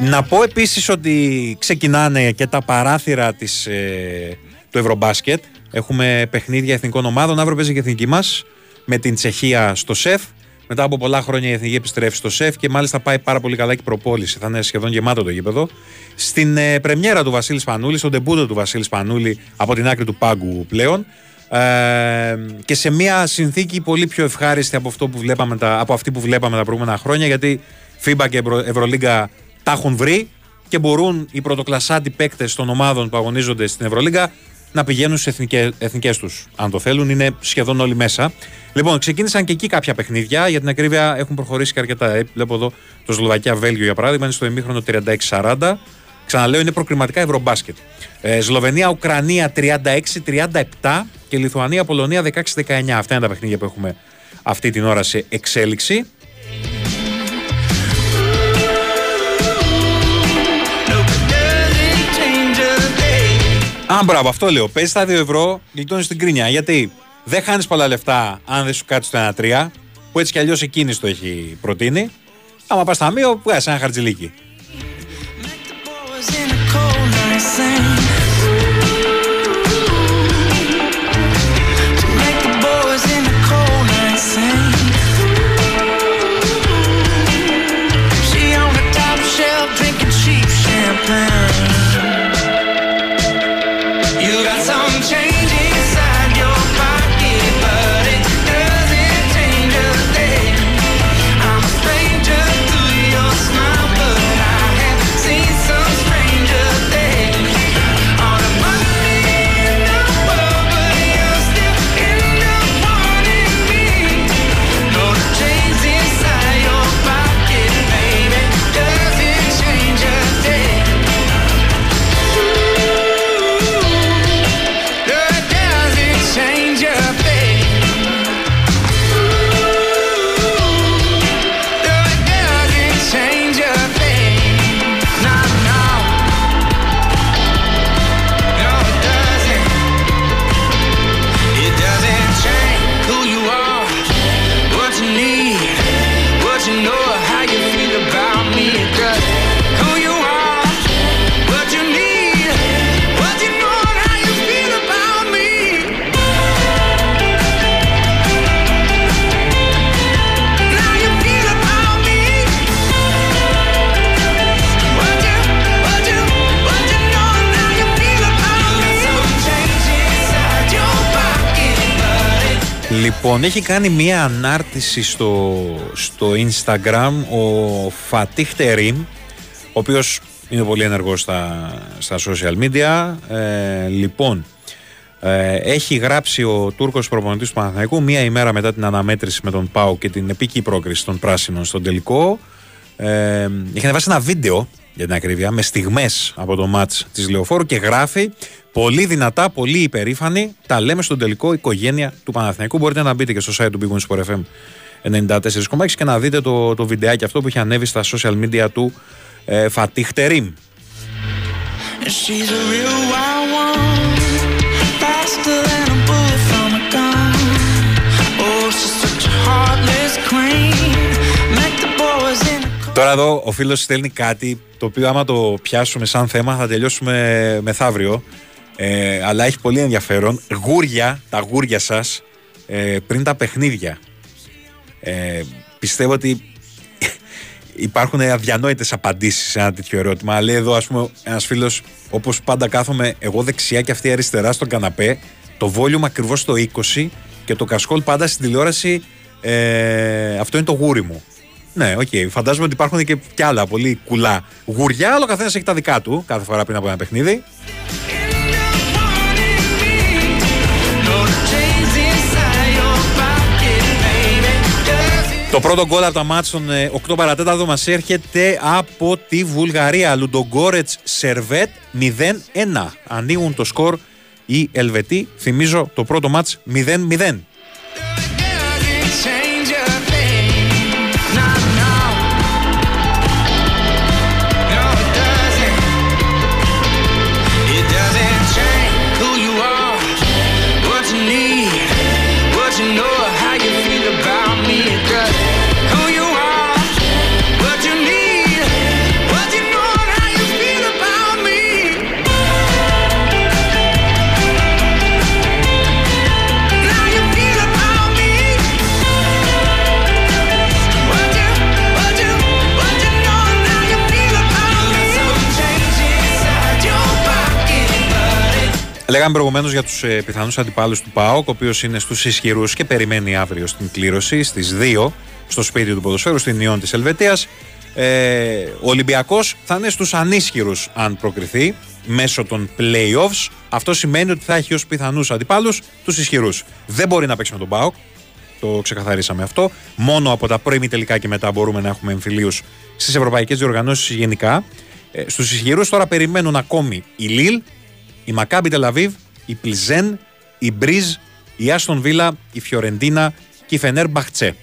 Να πω επίσης ότι ξεκινάνε και τα παράθυρα της, ε, του Ευρωμπάσκετ. Έχουμε παιχνίδια εθνικών ομάδων. Αύριο παίζει και η εθνική μας με την Τσεχία στο ΣΕΦ. Μετά από πολλά χρόνια η εθνική επιστρέφει στο ΣΕΦ και μάλιστα πάει πάρα πολύ καλά και η προπόληση. Θα είναι σχεδόν γεμάτο το γήπεδο. Στην ε, πρεμιέρα του Βασίλη Πανούλη, στον τεμπούτο του Βασίλη Πανούλη από την άκρη του πάγκου πλέον. Ε, και σε μια συνθήκη πολύ πιο ευχάριστη από, αυτό που βλέπαμε τα, από αυτή που βλέπαμε τα προηγούμενα χρόνια γιατί FIBA και Ευρωλίγκα τα έχουν βρει και μπορούν οι πρωτοκλασσάτοι παίκτες των ομάδων που αγωνίζονται στην Ευρωλίγκα να πηγαίνουν στις εθνικέ τους. Αν το θέλουν, είναι σχεδόν όλοι μέσα. Λοιπόν, ξεκίνησαν και εκεί κάποια παιχνίδια. Για την ακρίβεια έχουν προχωρήσει και αρκετά. Ε, βλέπω εδώ το Σλοβακία-Βέλγιο για παράδειγμα, είναι στο ημίχρονο 36-40. Ξαναλέω, είναι προκριματικά ευρωμπάσκετ. Ε, Σλοβενία-Ουκρανία 36-37 και Λιθουανία-Πολωνία 16-19. Αυτά είναι τα παιχνίδια που έχουμε αυτή την ώρα σε εξέλιξη. Α, μπράβο, αυτό λέω. Παίζεις τα 2 ευρώ, γλιτώνεις την κρίνια. Γιατί δεν χάνεις πολλά λεφτά αν δεν σου κάτσει το 1-3, που έτσι κι αλλιώς εκείνης το έχει προτείνει. Άμα πας ταμείο, βγάζεις ένα χαρτζιλίκι. Λοιπόν, έχει κάνει μία ανάρτηση στο, στο Instagram ο Φατίχ Τερίμ, ο οποίος είναι πολύ ενεργός στα, στα social media. Ε, λοιπόν, ε, έχει γράψει ο Τούρκος προπονητής του Παναθηναϊκού μία ημέρα μετά την αναμέτρηση με τον Πάο και την επίκη πρόκριση των Πράσινων στον τελικό. Ε, έχει ανεβάσει ένα βίντεο για την ακρίβεια, με στιγμές από το μάτς της Λεωφόρου και γράφει Πολύ δυνατά, πολύ υπερήφανη. Τα λέμε στον τελικό οικογένεια του Παναθηναϊκού. Μπορείτε να μπείτε και στο site του Big Sport FM 94,6 και να δείτε το, το βιντεάκι αυτό που έχει ανέβει στα social media του ε, Φατίχ Τερίμ. Τώρα εδώ ο φίλος στέλνει κάτι το οποίο άμα το πιάσουμε σαν θέμα θα τελειώσουμε μεθαύριο. Ε, αλλά έχει πολύ ενδιαφέρον. Γούρια, τα γούρια σας ε, πριν τα παιχνίδια. Ε, πιστεύω ότι <laughs> υπάρχουν αδιανόητες απαντήσεις σε ένα τέτοιο ερώτημα. Λέει εδώ, ας πούμε, ένας φίλος, όπως πάντα κάθομαι εγώ δεξιά και αυτή αριστερά στον καναπέ, το volume ακριβώς στο 20 και το κασκόλ πάντα στην τηλεόραση, ε, αυτό είναι το γούρι μου. Ναι, OK. Okay. Φαντάζομαι ότι υπάρχουν και, κι άλλα πολύ κουλά γούρια, αλλά ο καθένας έχει τα δικά του κάθε φορά πριν από ένα παιχνίδι. Το πρώτο γκολ από τα μάτς των 8 ε, παρατέταρτο μας έρχεται από τη Βουλγαρία. Λουντογκόρετς Σερβέτ 0-1. Ανοίγουν το σκορ οι Ελβετοί. Θυμίζω το πρώτο μάτς 0-0. Λέγαμε προηγουμένως για τους ε, πιθανούς αντιπάλους του ΠΑΟΚ, ο οποίος είναι στους ισχυρούς και περιμένει αύριο στην κλήρωση στις 2 στο σπίτι του ποδοσφαίρου στην Ιόν της Ελβετίας. Ε, ο Ολυμπιακός θα είναι στους ανίσχυρους αν προκριθεί μέσω των playoffs. Αυτό σημαίνει ότι θα έχει ως πιθανούς αντιπάλους τους ισχυρούς. Δεν μπορεί να παίξει με τον ΠΑΟΚ. Το ξεκαθαρίσαμε αυτό. Μόνο από τα πρώιμη τελικά και μετά μπορούμε να έχουμε εμφυλίους στις ευρωπαϊκές διοργανώσεις γενικά. Ε, Στους ισχυρούς τώρα περιμένουν ακόμη η Λίλ, η Μακάμπι Τελαβίβ, η Πλιζέν, η Μπριζ, η Άστον Βίλα, η Φιωρεντίνα και η Φενέρ Μπαχτσέ.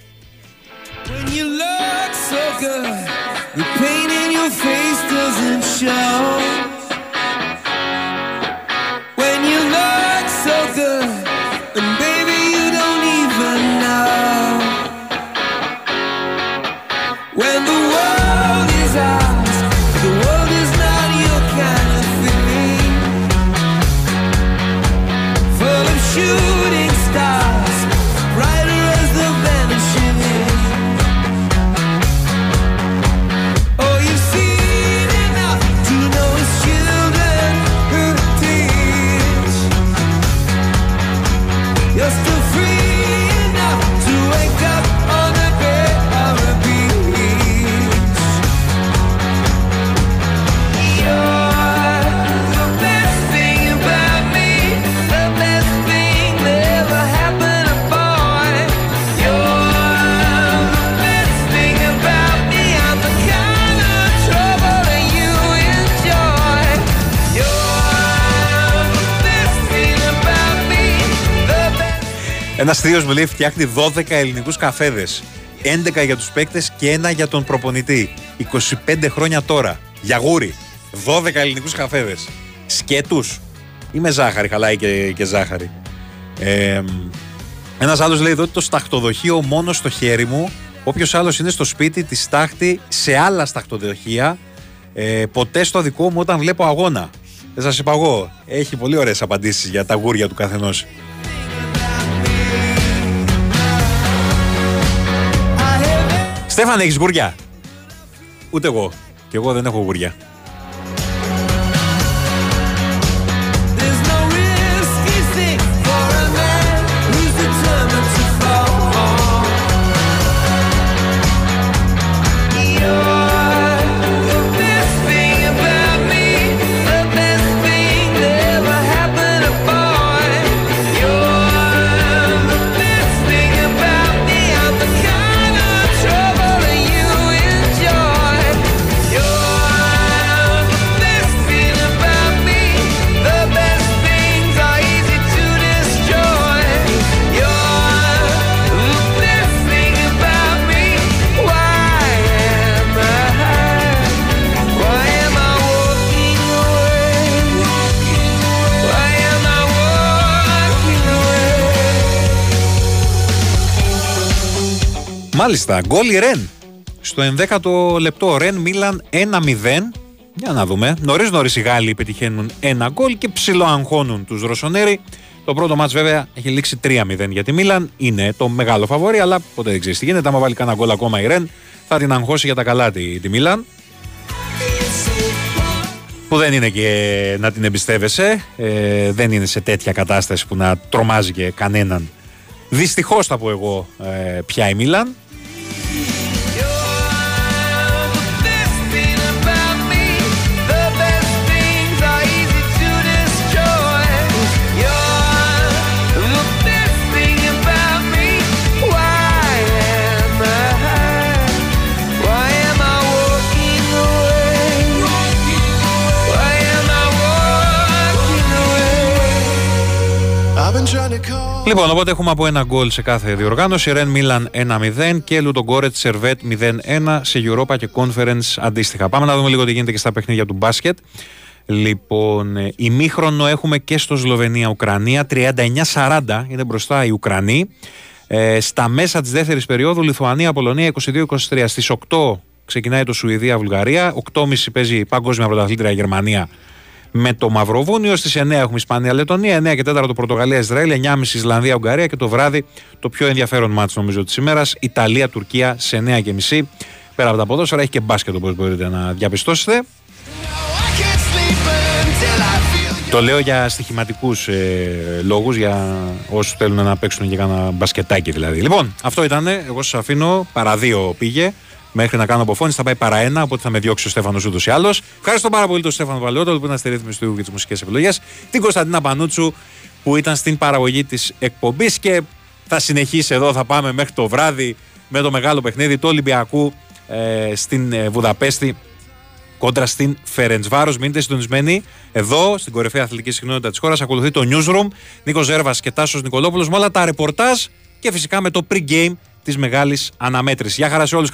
Ένας θείος μου λέει φτιάχνει 12 ελληνικούς καφέδες. 11 για τους παίκτες και ένα για τον προπονητή. 25 χρόνια τώρα. Γιαγούρι. 12 ελληνικούς καφέδες. Σκέτους. Ή με ζάχαρη, χαλάει και, και ζάχαρη. Ε, ένας άλλος λέει εδώ το σταχτοδοχείο μόνο στο χέρι μου. Όποιος άλλος είναι στο σπίτι τη στάχτη σε άλλα σταχτοδοχεία. Ε, ποτέ στο δικό μου όταν βλέπω αγώνα. Δεν σας είπα εγώ. Έχει πολύ ωραίες απαντήσεις για τα γούρια του καθενός. Στέφαν, έχεις γουριά. Ούτε εγώ. Και εγώ δεν έχω γουριά. Μάλιστα, γκολ η Ρεν. Στο 11ο λεπτό, Ρεν Μίλαν 1-0. Για να δούμε. Νωρίς νωρίς οι Γάλλοι πετυχαίνουν ένα γκολ και ψιλοαγχώνουν τους Ρωσονέρι. Το πρώτο μάτς βέβαια έχει λήξει 3-0 για τη Μίλαν. Είναι το μεγάλο φαβόρι, αλλά ποτέ δεν ξέρεις τι γίνεται. Άμα βάλει κανένα γκολ ακόμα η Ρεν, θα την αγχώσει για τα καλά τη, τη Μίλαν. Που δεν είναι και να την εμπιστεύεσαι. Ε, δεν είναι σε τέτοια κατάσταση που να τρομάζει και κανέναν. Δυστυχώς θα πω εγώ ε, πια η Μίλαν. Yeah. Λοιπόν, οπότε έχουμε από ένα γκολ σε κάθε διοργάνωση. Ρεν Μίλαν 1-0 και Λουτογκόρετ Σερβέτ 0-1 σε Europa και Conference αντίστοιχα. Πάμε να δούμε λίγο τι γίνεται και στα παιχνίδια του μπάσκετ. Λοιπόν, ε, ημίχρονο έχουμε και στο Σλοβενία-Ουκρανία. 39-40 είναι μπροστά οι Ουκρανοί. Ε, στα μέσα της δεύτερης περίοδου, Λιθουανία-Πολωνία 22-23. Στις 8 ξεκινάει το Σουηδία-Βουλγαρία. 8.30 παίζει η Παγκόσμια Πρωταθλήτρια Γερμανία με το Μαυροβούνιο. Στις 9 έχουμε Ισπανία-Λετωνία, 9 και 4 το Πορτογαλία-Ισραήλ, 9.30 Ισλανδία-Ουγγαρία και το βράδυ το πιο ενδιαφέρον μάτσο νομίζω της ημέρας Ιταλία-Τουρκία σε 9.30. Πέρα από τα ποδόσφαιρα έχει και μπάσκετ όπως μπορείτε να διαπιστώσετε. Το λέω για στοιχηματικούς ε, λόγους, για όσους θέλουν να παίξουν και κάνα μπασκετάκι δηλαδή. Λοιπόν, αυτό ήταν. Εγώ σας αφήνω. Παρά δύο πήγε μέχρι να κάνω αποφώνηση. Θα πάει παρά ένα, οπότε θα με διώξει ο Στέφανος ούτως ή άλλως. Ευχαριστώ πάρα πολύ τον Στέφανο Παλαιότολο που ήταν στη ρύθμιση του για τι μουσικέ επιλογέ. Την Κωνσταντίνα Πανούτσου που ήταν στην παραγωγή της εκπομπής και θα συνεχίσει εδώ. Θα πάμε μέχρι το βράδυ με το μεγάλο παιχνίδι του Ολυμπιακού ε, στην ε, Βουδαπέστη κόντρα στην Φερεντσβάρος. Μείνετε συντονισμένοι εδώ στην κορυφαία αθλητική συχνότητα της χώρας. Ακολουθεί το Newsroom. Νίκος Ζέρβας και Τάσος Νικολόπουλος με όλα τα ρεπορτάζ και φυσικά με το pre-game της μεγάλης αναμέτρησης. Γεια χαρά σε όλους.